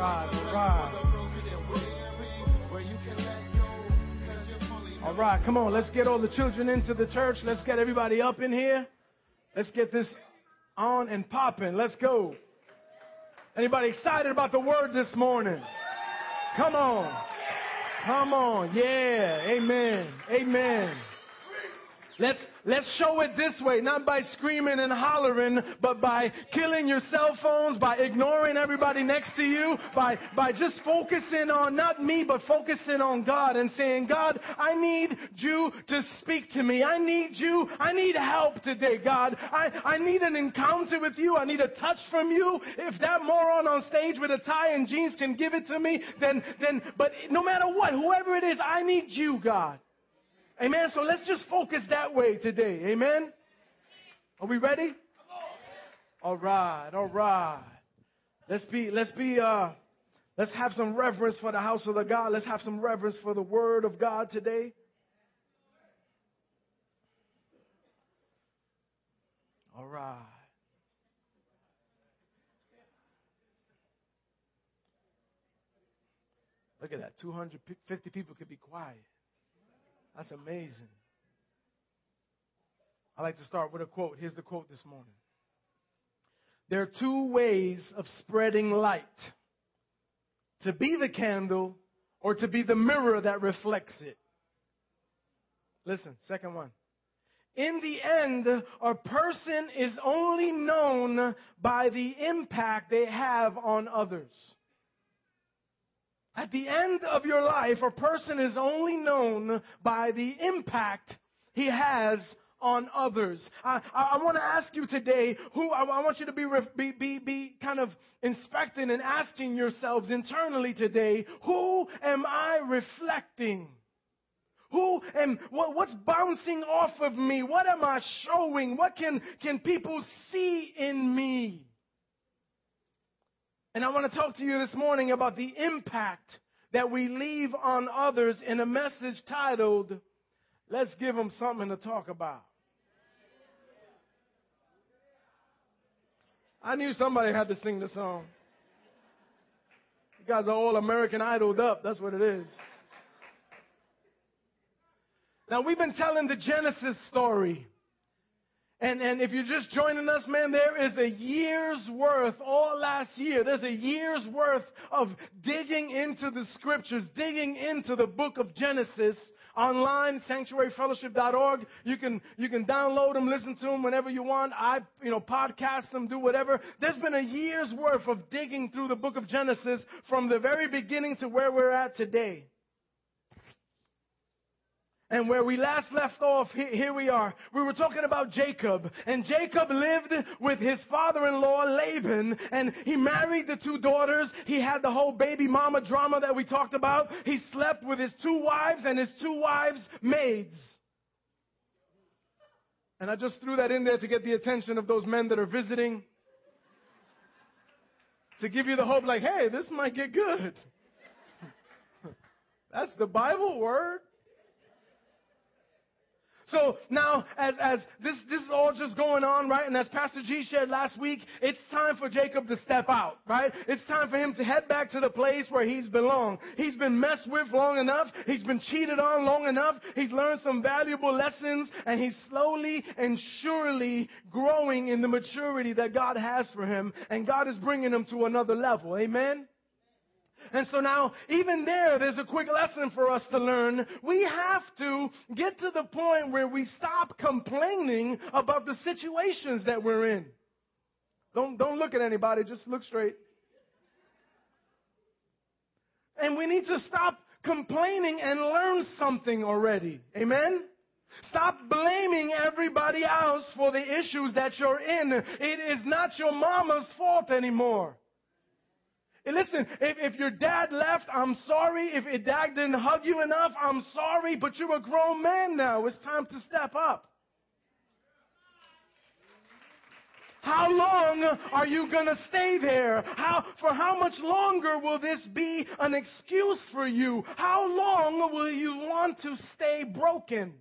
right. All right, come on, let's get all the children into the church. Let's get everybody up in here. Let's get this on and popping. Let's go. Anybody excited about the word this morning? Come on. Come on. Yeah. Amen. Amen. Let's, let's show it this way, not by screaming and hollering, but by killing your cell phones, by ignoring everybody next to you, by, by just focusing on not me, but focusing on God and saying, God, I need you to speak to me. I need you. I need help today, God. I, I need an encounter with you. I need a touch from you. If that moron on stage with a tie and jeans can give it to me, then, then, but no matter what, whoever it is, I need you, God. Amen. So let's just focus that way today. Amen. Are we ready? All right. All right. Let's be, let's be, uh, let's have some reverence for the house of the God. Let's have some reverence for the word of God today. All right. Look at that. 250 people could be quiet. That's amazing. I like to start with a quote. Here's the quote this morning. There are two ways of spreading light to be the candle or to be the mirror that reflects it. Listen, second one. In the end, a person is only known by the impact they have on others. At the end of your life, a person is only known by the impact he has on others. I, I, want to ask you today, who I, I want you to be, be, be, be kind of inspecting and asking yourselves internally today, who am I reflecting? Who am, what, what's bouncing off of me? What am I showing? What can, can people see in me? And I want to talk to you this morning about the impact that we leave on others in a message titled, Let's Give Them Something to Talk About. I knew somebody had to sing the song. You guys are all American idoled up. That's what it is. Now, we've been telling the Genesis story and, and if you're just joining us, man, there is a year's worth, all last year, there's a year's worth of digging into the scriptures, digging into the book of Genesis online, sanctuaryfellowship.org. You can, you can download them, listen to them whenever you want. I, you know, podcast them, do whatever. There's been a year's worth of digging through the book of Genesis from the very beginning to where we're at today. And where we last left off, here we are. We were talking about Jacob. And Jacob lived with his father-in-law Laban. And he married the two daughters. He had the whole baby mama drama that we talked about. He slept with his two wives and his two wives' maids. And I just threw that in there to get the attention of those men that are visiting. To give you the hope like, hey, this might get good. That's the Bible word. So now, as, as this, this is all just going on, right? And as Pastor G shared last week, it's time for Jacob to step out, right? It's time for him to head back to the place where he's belonged. He's been messed with long enough. He's been cheated on long enough. He's learned some valuable lessons and he's slowly and surely growing in the maturity that God has for him. And God is bringing him to another level. Amen? And so now, even there, there's a quick lesson for us to learn. We have to get to the point where we stop complaining about the situations that we're in. Don't, don't look at anybody, just look straight. And we need to stop complaining and learn something already. Amen? Stop blaming everybody else for the issues that you're in. It is not your mama's fault anymore. And listen, if, if your dad left, I'm sorry. If your dad didn't hug you enough, I'm sorry. But you're a grown man now. It's time to step up. How long are you going to stay there? How, for how much longer will this be an excuse for you? How long will you want to stay broken?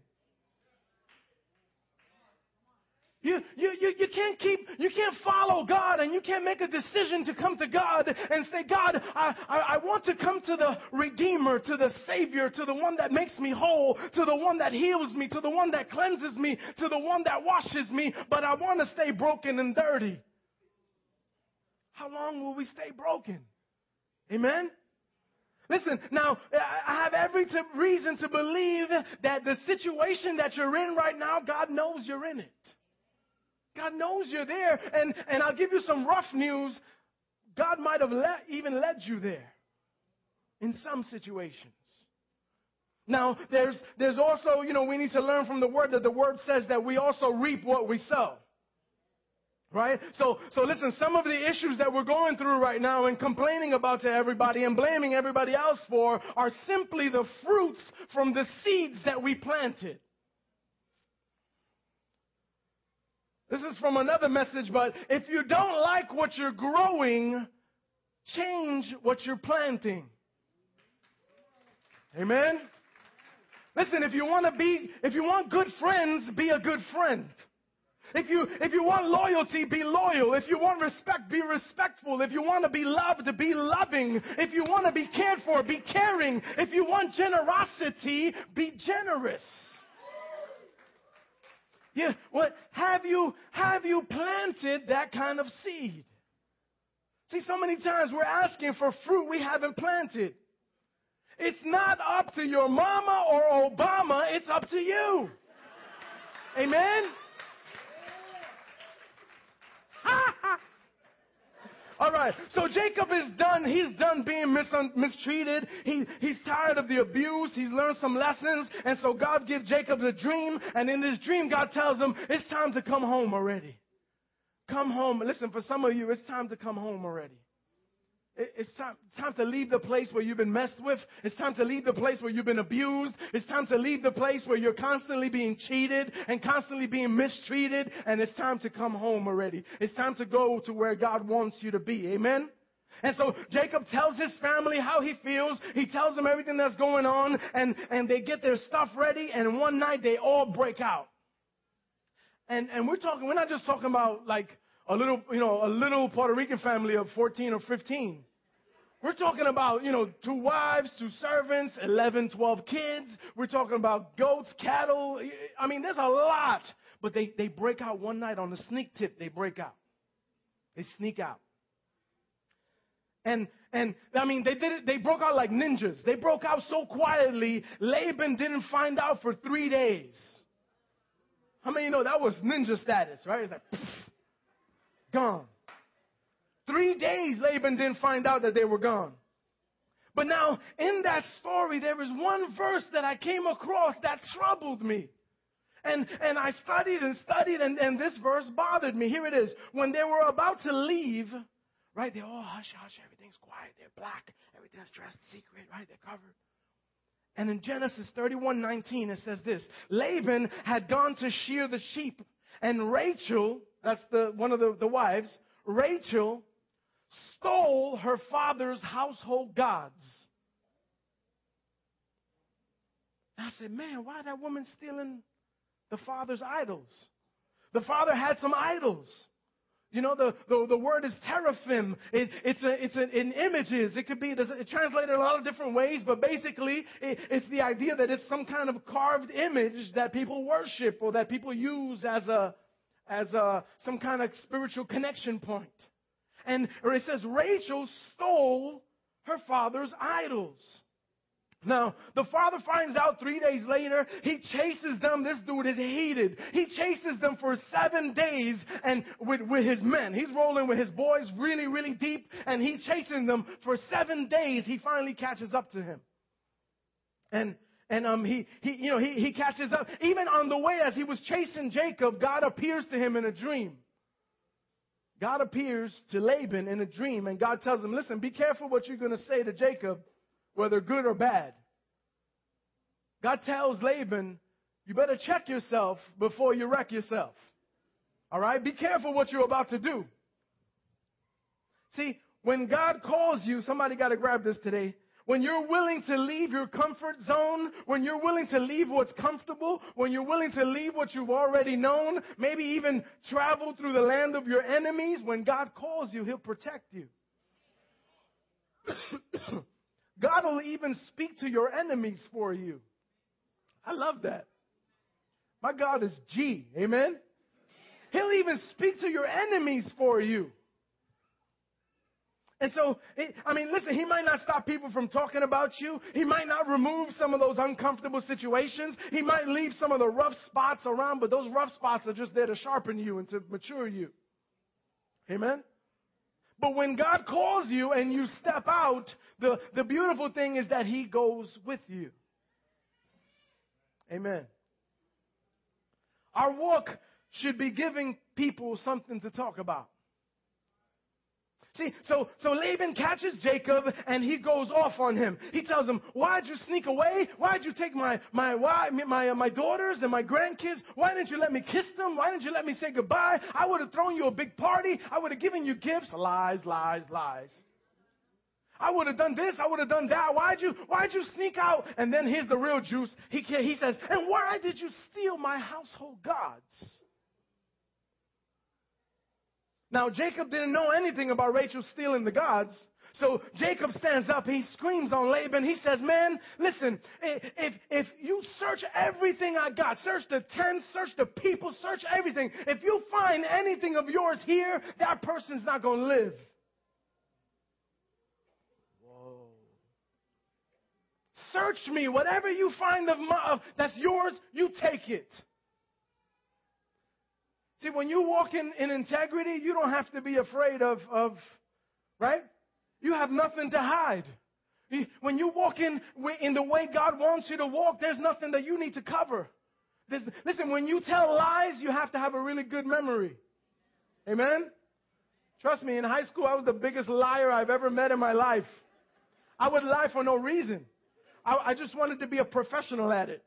You, you, you, you can't keep, you can't follow God and you can't make a decision to come to God and say, God, I, I, I, want to come to the Redeemer, to the Savior, to the one that makes me whole, to the one that heals me, to the one that cleanses me, to the one that washes me, but I want to stay broken and dirty. How long will we stay broken? Amen? Listen, now, I have every reason to believe that the situation that you're in right now, God knows you're in it. God knows you're there. And, and I'll give you some rough news. God might have let, even led you there in some situations. Now, there's, there's also, you know, we need to learn from the word that the word says that we also reap what we sow. Right? So, so listen, some of the issues that we're going through right now and complaining about to everybody and blaming everybody else for are simply the fruits from the seeds that we planted. This is from another message, but if you don't like what you're growing, change what you're planting. Amen? Listen, if you want to be, if you want good friends, be a good friend. If you, if you want loyalty, be loyal. If you want respect, be respectful. If you want to be loved, be loving. If you want to be cared for, be caring. If you want generosity, be generous. Yeah, what have you have you planted that kind of seed? See, so many times we're asking for fruit we haven't planted. It's not up to your mama or Obama, it's up to you. Amen? All right. So Jacob is done. He's done being mis- mistreated. He, he's tired of the abuse. He's learned some lessons. And so God gives Jacob a dream. And in this dream, God tells him, it's time to come home already. Come home. Listen, for some of you, it's time to come home already. It's time, time to leave the place where you've been messed with. It's time to leave the place where you've been abused. It's time to leave the place where you're constantly being cheated and constantly being mistreated. And it's time to come home already. It's time to go to where God wants you to be. Amen? And so Jacob tells his family how he feels. He tells them everything that's going on and, and they get their stuff ready and one night they all break out. And, and we're talking, we're not just talking about like a little, you know, a little Puerto Rican family of 14 or 15. We're talking about, you know, two wives, two servants, 11, 12 kids. We're talking about goats, cattle. I mean, there's a lot. But they, they break out one night on the sneak tip. They break out. They sneak out. And, and, I mean, they did it, they broke out like ninjas. They broke out so quietly, Laban didn't find out for three days. How many you know that was ninja status, right? It's like, poof, gone. Three days Laban didn't find out that they were gone. But now, in that story, there is one verse that I came across that troubled me. And, and I studied and studied, and, and this verse bothered me. Here it is. When they were about to leave, right, they're all hush, hush, everything's quiet, they're black, everything's dressed secret, right, they're covered. And in Genesis 31 19, it says this Laban had gone to shear the sheep, and Rachel, that's the, one of the, the wives, Rachel stole her father's household gods. And I said, man, why that woman stealing the father's idols? The father had some idols. You know, the, the, the word is teraphim. It, it's a, it's an, in images. It could be, it's translated a lot of different ways, but basically it, it's the idea that it's some kind of carved image that people worship or that people use as a, as a, some kind of spiritual connection point. And it says Rachel stole her father's idols. Now, the father finds out three days later, he chases them. This dude is heated. He chases them for seven days and with, with his men. He's rolling with his boys really, really deep and he's chasing them for seven days. He finally catches up to him. And, and, um, he, he, you know, he, he catches up. Even on the way as he was chasing Jacob, God appears to him in a dream. God appears to Laban in a dream and God tells him, listen, be careful what you're going to say to Jacob, whether good or bad. God tells Laban, you better check yourself before you wreck yourself. All right? Be careful what you're about to do. See, when God calls you, somebody got to grab this today. When you're willing to leave your comfort zone, when you're willing to leave what's comfortable, when you're willing to leave what you've already known, maybe even travel through the land of your enemies, when God calls you, He'll protect you. God will even speak to your enemies for you. I love that. My God is G. Amen? He'll even speak to your enemies for you. And so, I mean, listen, he might not stop people from talking about you. He might not remove some of those uncomfortable situations. He might leave some of the rough spots around, but those rough spots are just there to sharpen you and to mature you. Amen? But when God calls you and you step out, the, the beautiful thing is that He goes with you. Amen. Our walk should be giving people something to talk about. See, so, so Laban catches Jacob and he goes off on him. He tells him, why'd you sneak away? Why'd you take my, my, my, uh, my daughters and my grandkids? Why didn't you let me kiss them? Why didn't you let me say goodbye? I would have thrown you a big party. I would have given you gifts. Lies, lies, lies. I would have done this. I would have done that. Why'd you, why'd you sneak out? And then here's the real juice. He, he says, and why did you steal my household gods? Now, Jacob didn't know anything about Rachel stealing the gods. So Jacob stands up, he screams on Laban. He says, Man, listen, if, if you search everything I got, search the tents, search the people, search everything, if you find anything of yours here, that person's not going to live. Whoa. Search me. Whatever you find of, my, of that's yours, you take it. See, when you walk in, in integrity, you don't have to be afraid of, of, right? You have nothing to hide. When you walk in, in the way God wants you to walk, there's nothing that you need to cover. There's, listen, when you tell lies, you have to have a really good memory. Amen? Trust me, in high school, I was the biggest liar I've ever met in my life. I would lie for no reason. I, I just wanted to be a professional at it.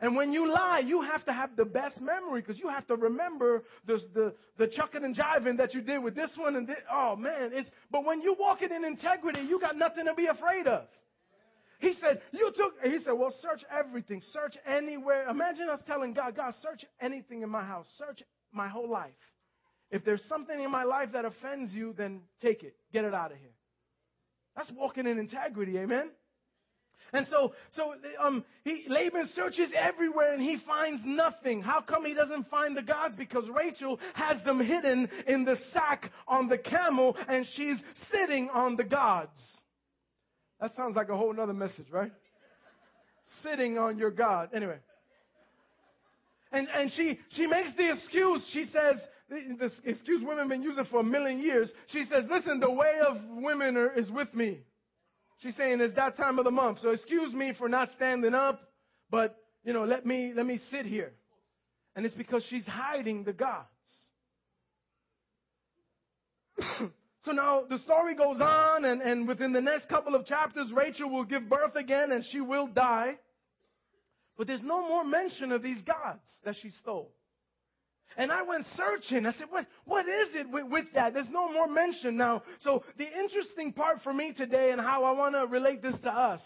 And when you lie, you have to have the best memory because you have to remember the, the, the chucking and jiving that you did with this one and this. Oh man, it's, but when you walk in integrity, you got nothing to be afraid of. He said, you took, he said, well, search everything. Search anywhere. Imagine us telling God, God, search anything in my house. Search my whole life. If there's something in my life that offends you, then take it. Get it out of here. That's walking in integrity. Amen. And so, so um, he, Laban searches everywhere and he finds nothing. How come he doesn't find the gods? Because Rachel has them hidden in the sack on the camel and she's sitting on the gods. That sounds like a whole other message, right? sitting on your God. Anyway. And, and she, she makes the excuse. She says, this excuse women have been using for a million years. She says, listen, the way of women are, is with me. She's saying it's that time of the month. So excuse me for not standing up, but you know, let me let me sit here. And it's because she's hiding the gods. so now the story goes on, and, and within the next couple of chapters, Rachel will give birth again and she will die. But there's no more mention of these gods that she stole. And I went searching. I said, what, what is it with, with, that? There's no more mention now. So the interesting part for me today and how I want to relate this to us.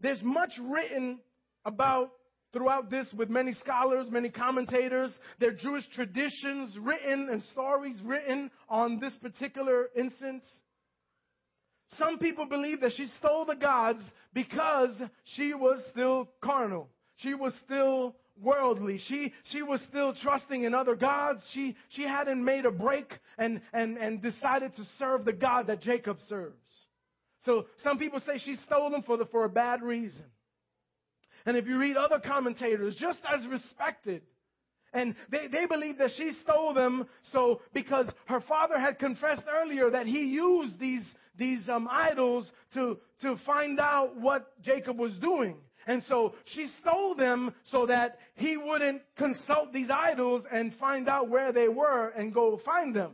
There's much written about throughout this with many scholars, many commentators. their Jewish traditions written and stories written on this particular instance. Some people believe that she stole the gods because she was still carnal. She was still worldly. She, she was still trusting in other gods. She, she hadn't made a break and, and, and decided to serve the God that Jacob serves. So some people say she stole them for, the, for a bad reason. And if you read other commentators, just as respected, and they, they believe that she stole them so because her father had confessed earlier that he used these, these um, idols to, to find out what Jacob was doing. And so she stole them so that he wouldn't consult these idols and find out where they were and go find them.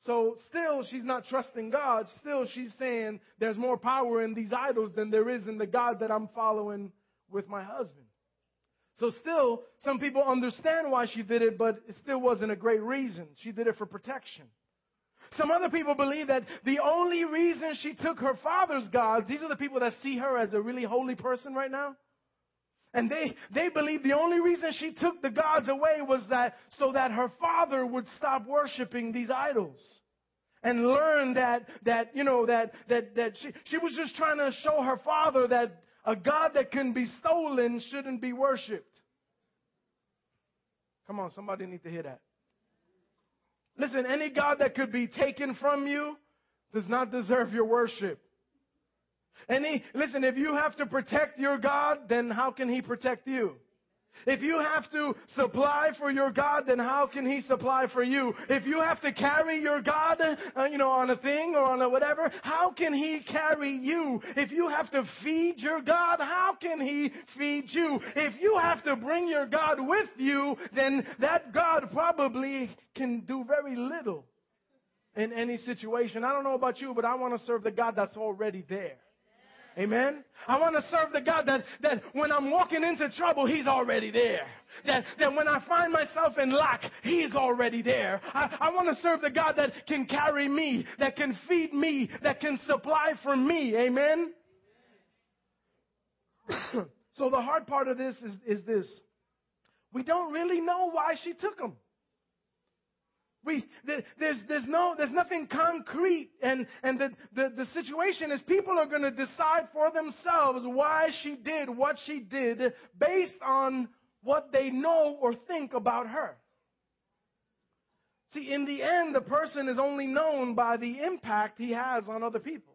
So still she's not trusting God. Still she's saying there's more power in these idols than there is in the God that I'm following with my husband. So still, some people understand why she did it, but it still wasn't a great reason. She did it for protection. Some other people believe that the only reason she took her father's gods, these are the people that see her as a really holy person right now. And they, they believe the only reason she took the gods away was that so that her father would stop worshiping these idols. And learn that, that, you know, that, that, that she, she was just trying to show her father that a God that can be stolen shouldn't be worshiped. Come on, somebody need to hear that. Listen, any God that could be taken from you does not deserve your worship. Any, listen, if you have to protect your God, then how can He protect you? If you have to supply for your God, then how can He supply for you? If you have to carry your God, uh, you know, on a thing or on a whatever, how can He carry you? If you have to feed your God, how can He feed you? If you have to bring your God with you, then that God probably can do very little in any situation. I don't know about you, but I want to serve the God that's already there. Amen. I want to serve the God that, that when I'm walking into trouble, He's already there. That, that when I find myself in lack, He's already there. I, I want to serve the God that can carry me, that can feed me, that can supply for me. Amen. so the hard part of this is, is this. We don't really know why she took them. We, there's, there's no, there's nothing concrete. And, and the, the, the situation is people are going to decide for themselves why she did what she did based on what they know or think about her. See, in the end, the person is only known by the impact he has on other people.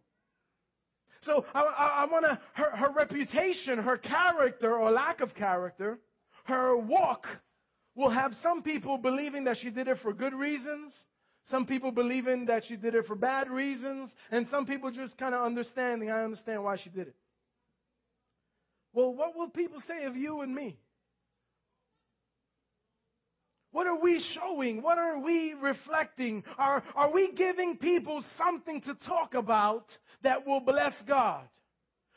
So I, I, I want to, her, her reputation, her character or lack of character, her walk will have some people believing that she did it for good reasons, some people believing that she did it for bad reasons, and some people just kind of understanding, I understand why she did it. Well, what will people say of you and me? What are we showing? What are we reflecting? Are, are we giving people something to talk about that will bless God?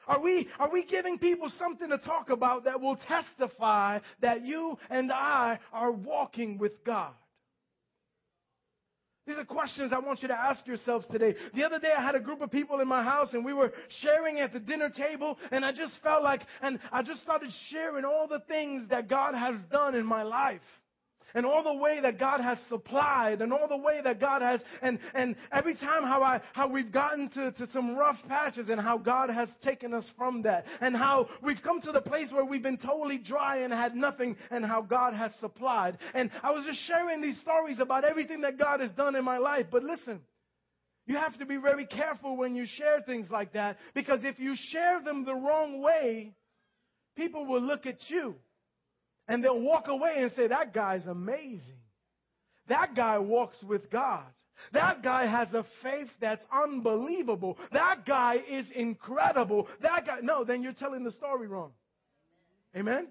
Are we, are we giving people something to talk about that will testify that you and I are walking with God? These are questions I want you to ask yourselves today. The other day I had a group of people in my house and we were sharing at the dinner table and I just felt like, and I just started sharing all the things that God has done in my life and all the way that God has supplied and all the way that God has and and every time how I how we've gotten to, to some rough patches and how God has taken us from that and how we've come to the place where we've been totally dry and had nothing and how God has supplied. And I was just sharing these stories about everything that God has done in my life. But listen, you have to be very careful when you share things like that because if you share them the wrong way, people will look at you and they'll walk away and say, That guy's amazing. That guy walks with God. That guy has a faith that's unbelievable. That guy is incredible. That guy, no, then you're telling the story wrong. Amen?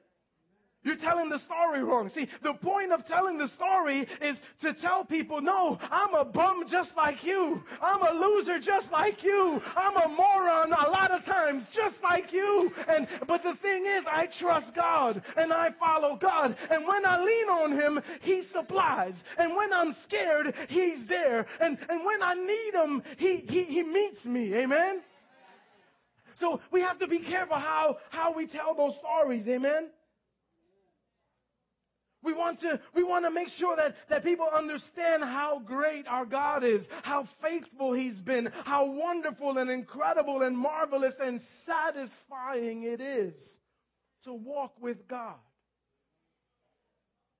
You're telling the story wrong. See, the point of telling the story is to tell people, no, I'm a bum just like you. I'm a loser just like you. I'm a moron a lot of times just like you. And, but the thing is, I trust God and I follow God. And when I lean on Him, He supplies. And when I'm scared, He's there. And, and when I need Him, He, He, He meets me. Amen? So we have to be careful how, how we tell those stories. Amen? We want to, we want to make sure that, that people understand how great our God is, how faithful He's been, how wonderful and incredible and marvelous and satisfying it is to walk with God.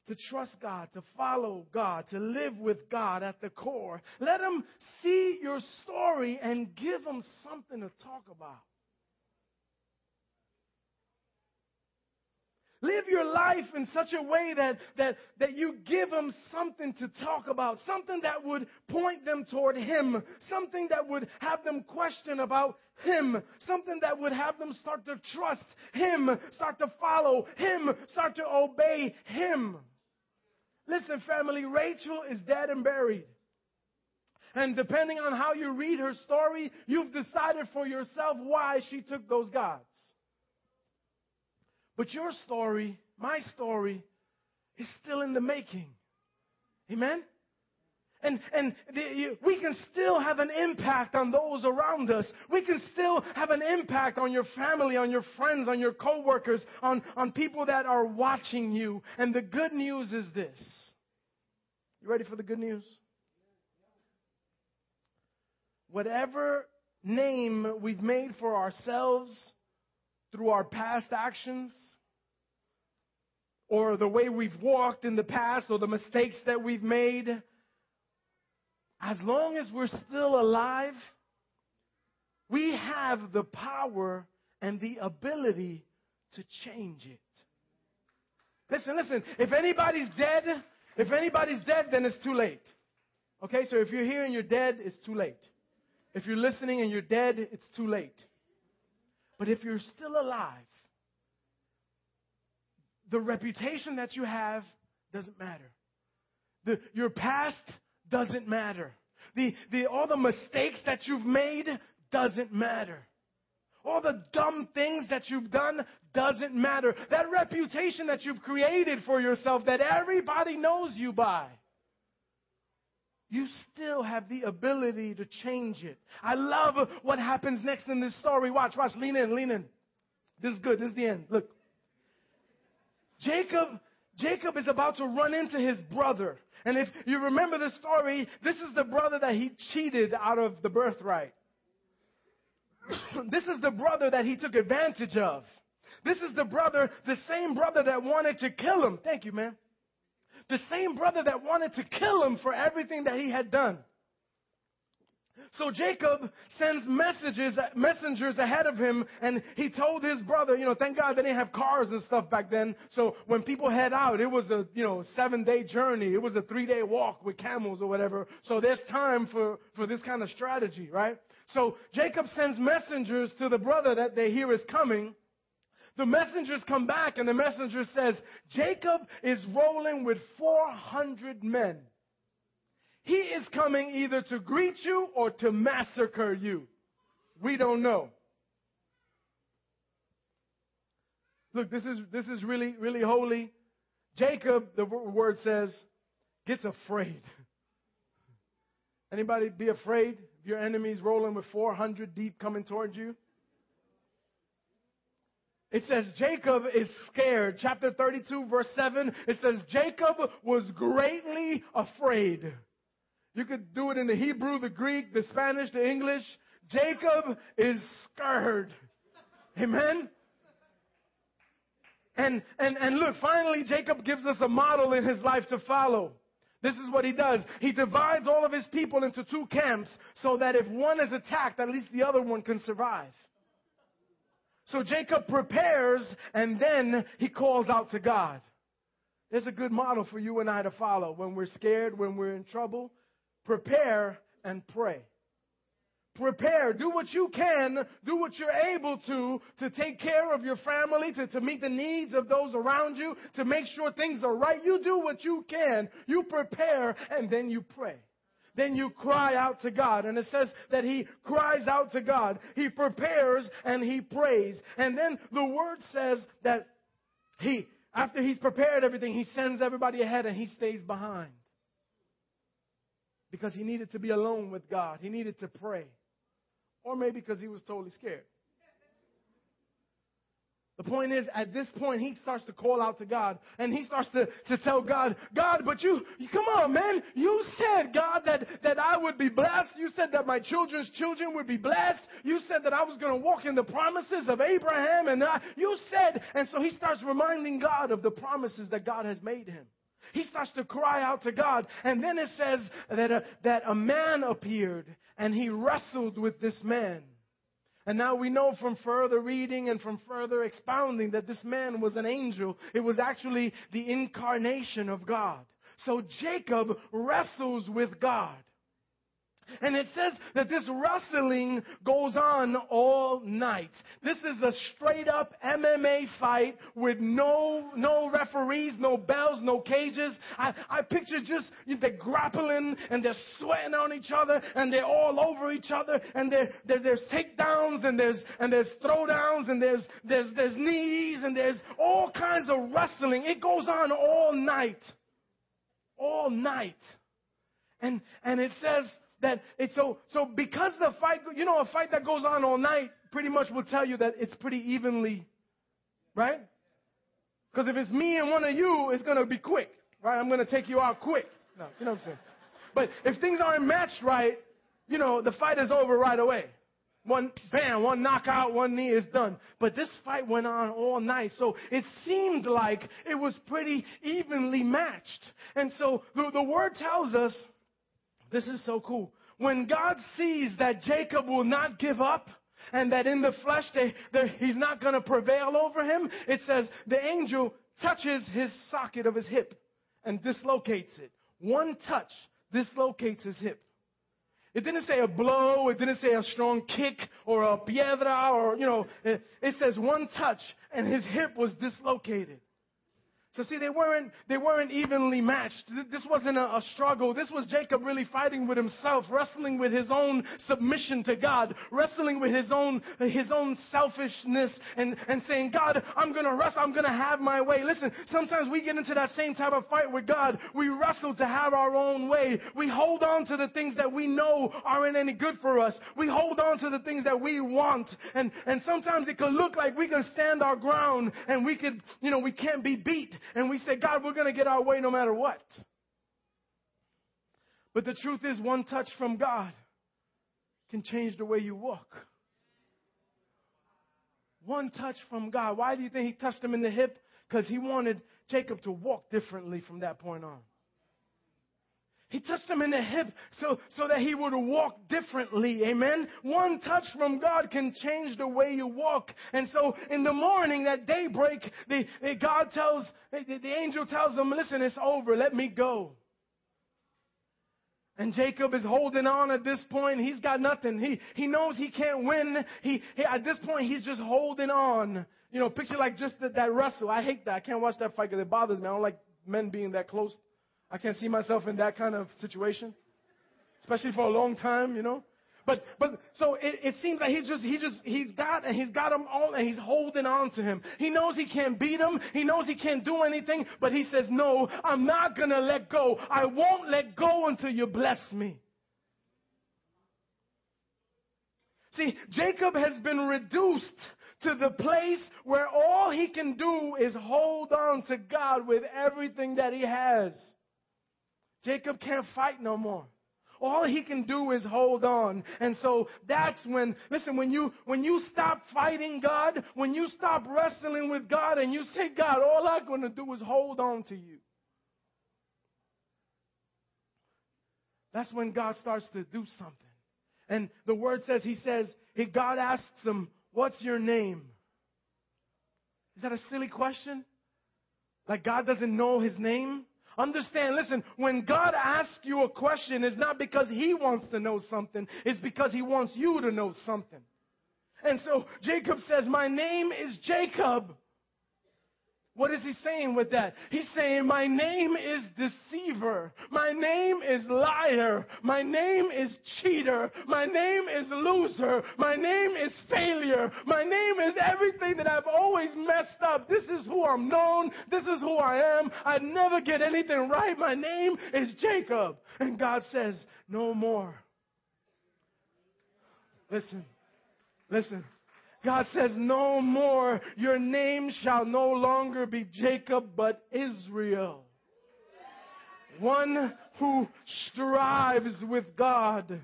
To trust God, to follow God, to live with God at the core. Let them see your story and give them something to talk about. Live your life in such a way that, that, that you give them something to talk about, something that would point them toward Him, something that would have them question about Him, something that would have them start to trust Him, start to follow Him, start to obey Him. Listen, family, Rachel is dead and buried. And depending on how you read her story, you've decided for yourself why she took those gods. But your story, my story, is still in the making. Amen? and, and the, we can still have an impact on those around us. We can still have an impact on your family, on your friends, on your coworkers, on, on people that are watching you. And the good news is this. You ready for the good news? Whatever name we've made for ourselves through our past actions, or the way we've walked in the past, or the mistakes that we've made, as long as we're still alive, we have the power and the ability to change it. Listen, listen, if anybody's dead, if anybody's dead, then it's too late. Okay, so if you're here and you're dead, it's too late. If you're listening and you're dead, it's too late. But if you're still alive, the reputation that you have doesn't matter. The, your past doesn't matter. The, the, all the mistakes that you've made doesn't matter. All the dumb things that you've done doesn't matter. That reputation that you've created for yourself that everybody knows you by, you still have the ability to change it. I love what happens next in this story. Watch, watch, lean in, lean in. This is good. This is the end. Look. Jacob, Jacob is about to run into his brother. And if you remember the story, this is the brother that he cheated out of the birthright. this is the brother that he took advantage of. This is the brother, the same brother that wanted to kill him. Thank you, man. The same brother that wanted to kill him for everything that he had done. So Jacob sends messages, messengers ahead of him, and he told his brother, you know, thank God they didn't have cars and stuff back then. So when people head out, it was a, you know, seven day journey. It was a three day walk with camels or whatever. So there's time for, for this kind of strategy, right? So Jacob sends messengers to the brother that they hear is coming. The messengers come back and the messenger says, Jacob is rolling with 400 men. He is coming either to greet you or to massacre you. We don't know. Look, this is, this is really, really holy. Jacob, the word says, gets afraid. Anybody be afraid if your enemy's rolling with 400 deep coming towards you? It says Jacob is scared. Chapter 32 verse 7, it says Jacob was greatly afraid. You could do it in the Hebrew, the Greek, the Spanish, the English. Jacob is scared. Amen? And, and, and look, finally, Jacob gives us a model in his life to follow. This is what he does. He divides all of his people into two camps so that if one is attacked, at least the other one can survive. So Jacob prepares and then he calls out to God. There's a good model for you and I to follow when we're scared, when we're in trouble. Prepare and pray. Prepare. Do what you can. Do what you're able to to take care of your family, to, to meet the needs of those around you, to make sure things are right. You do what you can. You prepare and then you pray then you cry out to God. And it says that he cries out to God. He prepares and he prays. And then the word says that he, after he's prepared everything, he sends everybody ahead and he stays behind. Because he needed to be alone with God. He needed to pray. Or maybe because he was totally scared. The point is, at this point, he starts to call out to God and he starts to, to tell God, God, but you, come on, man. You said, God, that, that I would be blessed. You said that my children's children would be blessed. You said that I was going to walk in the promises of Abraham and I, you said, and so he starts reminding God of the promises that God has made him. He starts to cry out to God. And then it says that a, that a man appeared and he wrestled with this man. And now we know from further reading and from further expounding that this man was an angel. It was actually the incarnation of God. So Jacob wrestles with God. And it says that this wrestling goes on all night. This is a straight up MMA fight with no, no referees, no bells, no cages. I, I picture just they're grappling and they're sweating on each other and they're all over each other and there, there's takedowns and there's, and there's throwdowns and there's, there's, there's knees and there's all kinds of wrestling. It goes on all night. All night. And, and it says that it's so, so because the fight, you know, a fight that goes on all night pretty much will tell you that it's pretty evenly, right? Because if it's me and one of you, it's going to be quick, right? I'm going to take you out quick. No, you know what I'm saying? But if things aren't matched right, you know, the fight is over right away. One bam, one knockout, one knee is done. But this fight went on all night, so it seemed like it was pretty evenly matched. And so the, the word tells us, this is so cool. When God sees that Jacob will not give up, and that in the flesh they, he's not going to prevail over him, it says the angel touches his socket of his hip and dislocates it. One touch dislocates his hip. It didn't say a blow. It didn't say a strong kick or a piedra or, you know, it, it says one touch and his hip was dislocated. So see, they weren't, they weren't evenly matched. This wasn't a, a, struggle. This was Jacob really fighting with himself, wrestling with his own submission to God, wrestling with his own, his own selfishness and, and saying, God, I'm gonna wrestle, I'm gonna have my way. Listen, sometimes we get into that same type of fight with God. We wrestle to have our own way. We hold on to the things that we know aren't any good for us. We hold on to the things that we want. And, and sometimes it could look like we can stand our ground and we could, you know, we can't be beat and we say, God, we're going to get our way no matter what. But the truth is, one touch from God can change the way you walk. One touch from God. Why do you think he touched him in the hip? Because he wanted Jacob to walk differently from that point on. He touched him in the hip so, so that he would walk differently. Amen. One touch from God can change the way you walk. And so in the morning, at daybreak, the, the God tells, the, the angel tells him, listen, it's over. Let me go. And Jacob is holding on at this point. He's got nothing. He, he knows he can't win. He, he at this point, he's just holding on. You know, picture like just the, that wrestle. I hate that. I can't watch that fight because it bothers me. I don't like men being that close I can't see myself in that kind of situation, especially for a long time, you know. But but so it, it seems like he's just he just he's got and he's got them all and he's holding on to him. He knows he can't beat him. He knows he can't do anything. But he says, "No, I'm not gonna let go. I won't let go until you bless me." See, Jacob has been reduced to the place where all he can do is hold on to God with everything that he has. Jacob can't fight no more. All he can do is hold on. And so that's when, listen, when you, when you stop fighting God, when you stop wrestling with God and you say, God, all I'm going to do is hold on to you. That's when God starts to do something. And the word says, He says, God asks him, What's your name? Is that a silly question? Like God doesn't know his name? Understand, listen, when God asks you a question, it's not because He wants to know something, it's because He wants you to know something. And so Jacob says, My name is Jacob. What is he saying with that? He's saying, My name is deceiver. My name is liar. My name is cheater. My name is loser. My name is failure. My name is everything that I've always messed up. This is who I'm known. This is who I am. I never get anything right. My name is Jacob. And God says, No more. Listen, listen. God says, No more. Your name shall no longer be Jacob, but Israel. One who strives with God.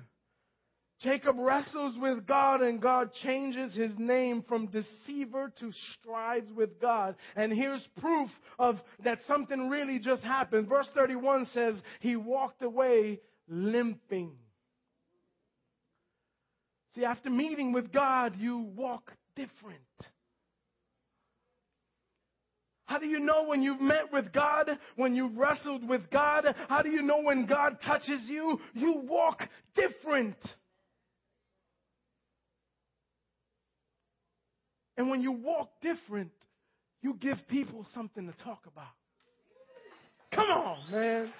Jacob wrestles with God and God changes his name from deceiver to strives with God. And here's proof of that something really just happened. Verse 31 says, he walked away limping. See, after meeting with God, you walk different. How do you know when you've met with God, when you've wrestled with God? How do you know when God touches you? You walk different. And when you walk different, you give people something to talk about. Come on, man.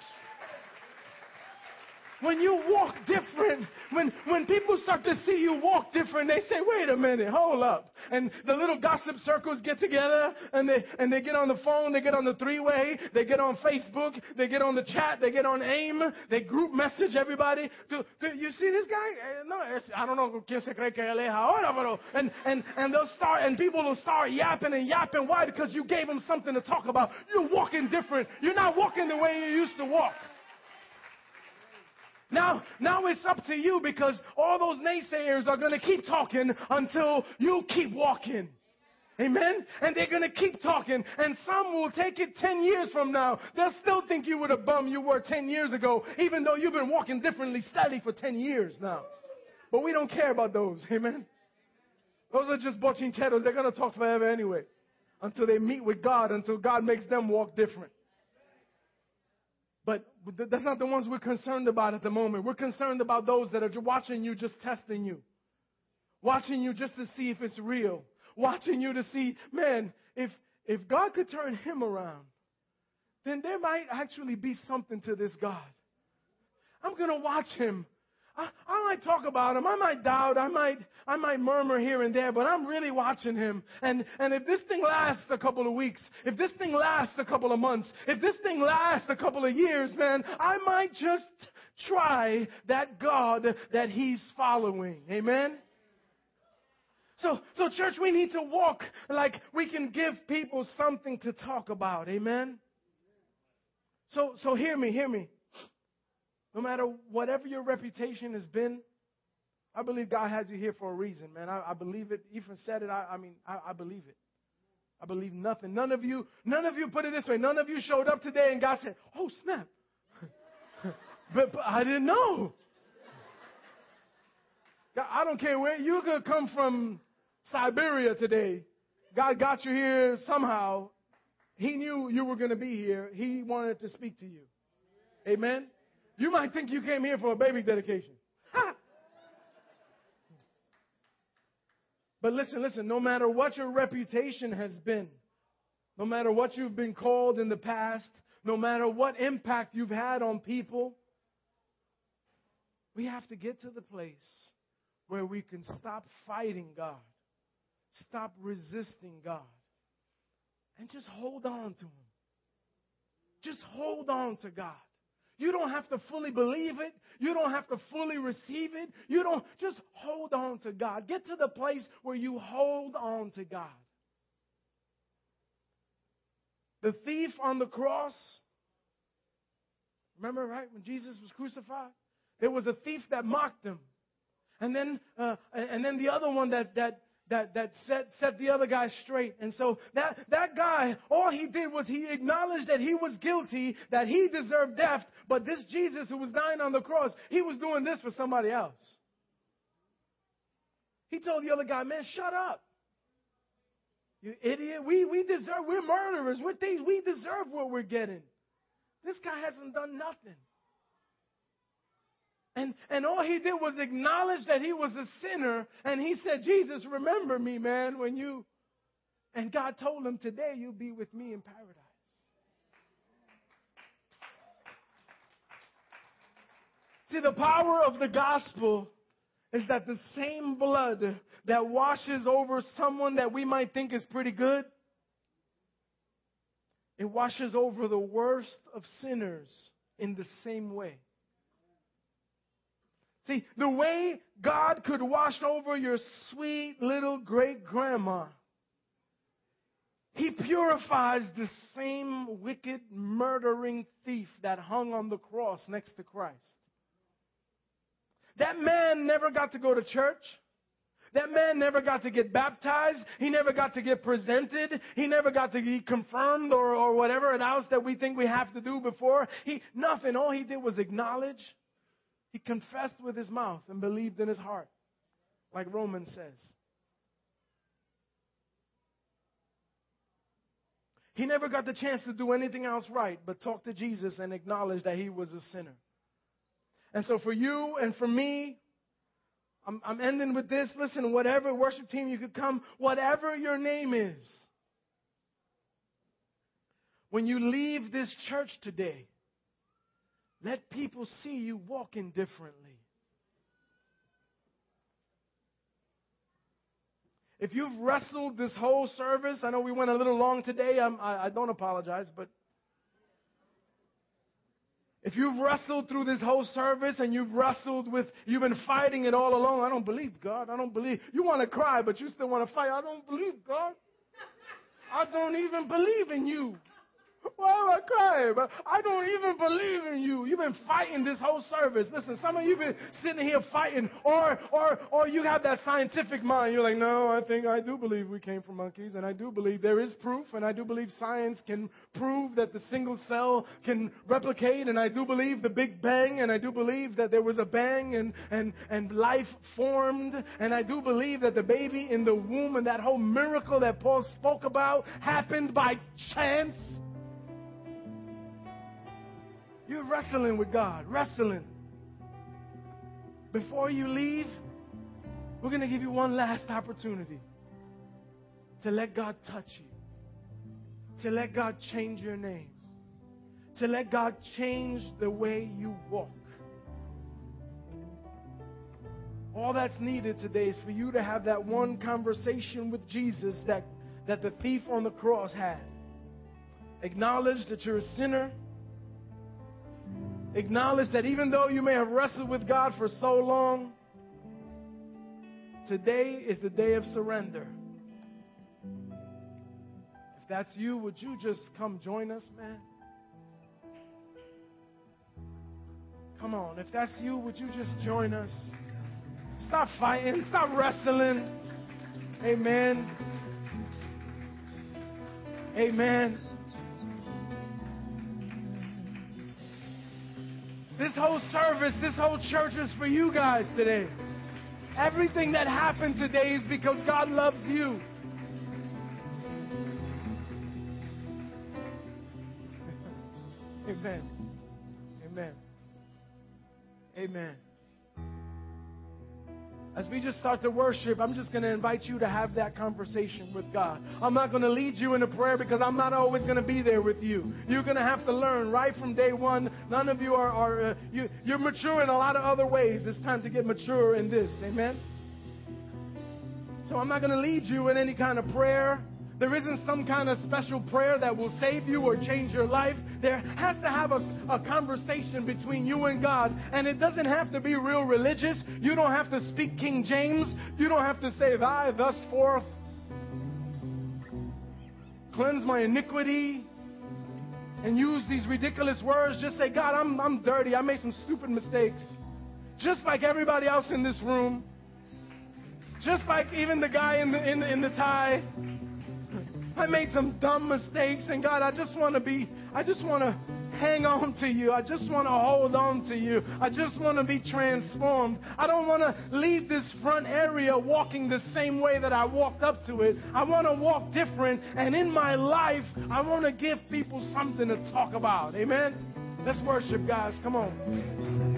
When you walk different, when, when people start to see you walk different, they say, wait a minute, hold up. And the little gossip circles get together and they, and they get on the phone, they get on the three-way, they get on Facebook, they get on the chat, they get on AIM, they group message everybody. Do, do you see this guy? Eh, no, I don't know quién se cree que ahora, pero, and, and, and they'll start, and people will start yapping and yapping. Why? Because you gave them something to talk about. You're walking different. You're not walking the way you used to walk. Now, now it's up to you because all those naysayers are going to keep talking until you keep walking. Amen? And they're going to keep talking. And some will take it 10 years from now. They'll still think you were the bum you were 10 years ago, even though you've been walking differently steady for 10 years now. But we don't care about those. Amen? Those are just bochincheros. They're going to talk forever anyway. Until they meet with God, until God makes them walk different. But that's not the ones we're concerned about at the moment. We're concerned about those that are watching you, just testing you. Watching you just to see if it's real. Watching you to see, man, if, if God could turn him around, then there might actually be something to this God. I'm going to watch him I, I might talk about him. I might doubt. I might, I might murmur here and there, but I'm really watching him. And, and if this thing lasts a couple of weeks, if this thing lasts a couple of months, if this thing lasts a couple of years, man, I might just try that God that he's following. Amen? So, so church, we need to walk like we can give people something to talk about. Amen? So, so hear me, hear me. No matter whatever your reputation has been, I believe God has you here for a reason, man. I, I believe it. Ethan said it. I, I mean, I, I believe it. I believe nothing. None of you, none of you put it this way. None of you showed up today and God said, "Oh snap," but, but I didn't know. God, I don't care where you could come from, Siberia today. God got you here somehow. He knew you were going to be here. He wanted to speak to you. Amen. You might think you came here for a baby dedication. but listen, listen, no matter what your reputation has been, no matter what you've been called in the past, no matter what impact you've had on people, we have to get to the place where we can stop fighting God, stop resisting God, and just hold on to Him. Just hold on to God. You don't have to fully believe it. You don't have to fully receive it. You don't just hold on to God. Get to the place where you hold on to God. The thief on the cross, remember, right, when Jesus was crucified? There was a thief that mocked him. And then, uh, and then the other one that, that, that, that set, set the other guy straight. And so that, that guy, all he did was he acknowledged that he was guilty, that he deserved death, but this Jesus who was dying on the cross, he was doing this for somebody else. He told the other guy, man, shut up. You idiot. We, we deserve, we're murderers. We're thieves. We deserve what we're getting. This guy hasn't done nothing. And, and all he did was acknowledge that he was a sinner. And he said, Jesus, remember me, man, when you. And God told him, Today you'll be with me in paradise. See, the power of the gospel is that the same blood that washes over someone that we might think is pretty good, it washes over the worst of sinners in the same way. See, the way God could wash over your sweet little great grandma, He purifies the same wicked, murdering thief that hung on the cross next to Christ. That man never got to go to church. That man never got to get baptized. He never got to get presented. He never got to be confirmed or, or whatever else that we think we have to do before. He, nothing. All he did was acknowledge he confessed with his mouth and believed in his heart, like Romans says. He never got the chance to do anything else right but talk to Jesus and acknowledge that he was a sinner. And so for you and for me, I'm, I'm ending with this. Listen, whatever worship team you could come, whatever your name is, when you leave this church today, Let people see you walking differently. If you've wrestled this whole service, I know we went a little long today. I, I don't apologize, but if you've wrestled through this whole service and you've wrestled with, you've been fighting it all along, I don't believe God. I don't believe. You want to cry, but you still want to fight. I don't believe God. I don't even believe in you. Why am I crying? But I don't even believe in you. You've been fighting this whole service. Listen, some of you have been sitting here fighting, or or or you have that scientific mind. You're like, no, I think I do believe we came from monkeys, and I do believe there is proof, and I do believe science can prove that the single cell can replicate, and I do believe the Big Bang, and I do believe that there was a bang and and and life formed, and I do believe that the baby in the womb and that whole miracle that Paul spoke about happened by chance. You're wrestling with God, wrestling. Before you leave, we're going to give you one last opportunity to let God touch you, to let God change your name, to let God change the way you walk. All that's needed today is for you to have that one conversation with Jesus that, that the thief on the cross had. Acknowledge that you're a sinner Acknowledge that even though you may have wrestled with God for so long, today is the day of surrender. If that's you, would you just come join us, man? Come on. If that's you, would you just join us? Stop fighting. Stop wrestling. Amen. Amen. This whole service, this whole church is for you guys today. Everything that happened today is because God loves you. Amen. Amen. Amen. As we just start to worship, I'm just going to invite you to have that conversation with God. I'm not going to lead you in a prayer because I'm not always going to be there with you. You're going to have to learn right from day one. None of you are, are uh, you, you're mature in a lot of other ways. It's time to get mature in this. Amen? So I'm not going to lead you in any kind of prayer. There isn't some kind of special prayer that will save you or change your life. There has to have a, a conversation between you and God. And it doesn't have to be real religious. You don't have to speak King James. You don't have to say, Thy, thus forth. Cleanse my iniquity and use these ridiculous words. Just say, God, I'm, I'm dirty. I made some stupid mistakes. Just like everybody else in this room. Just like even the guy in the, in, in the tie. I made some dumb mistakes, and God, I just want to be, I just want to hang on to you. I just want to hold on to you. I just want to be transformed. I don't want to leave this front area walking the same way that I walked up to it. I want to walk different, and in my life, I want to give people something to talk about. Amen? Let's worship, guys. Come on.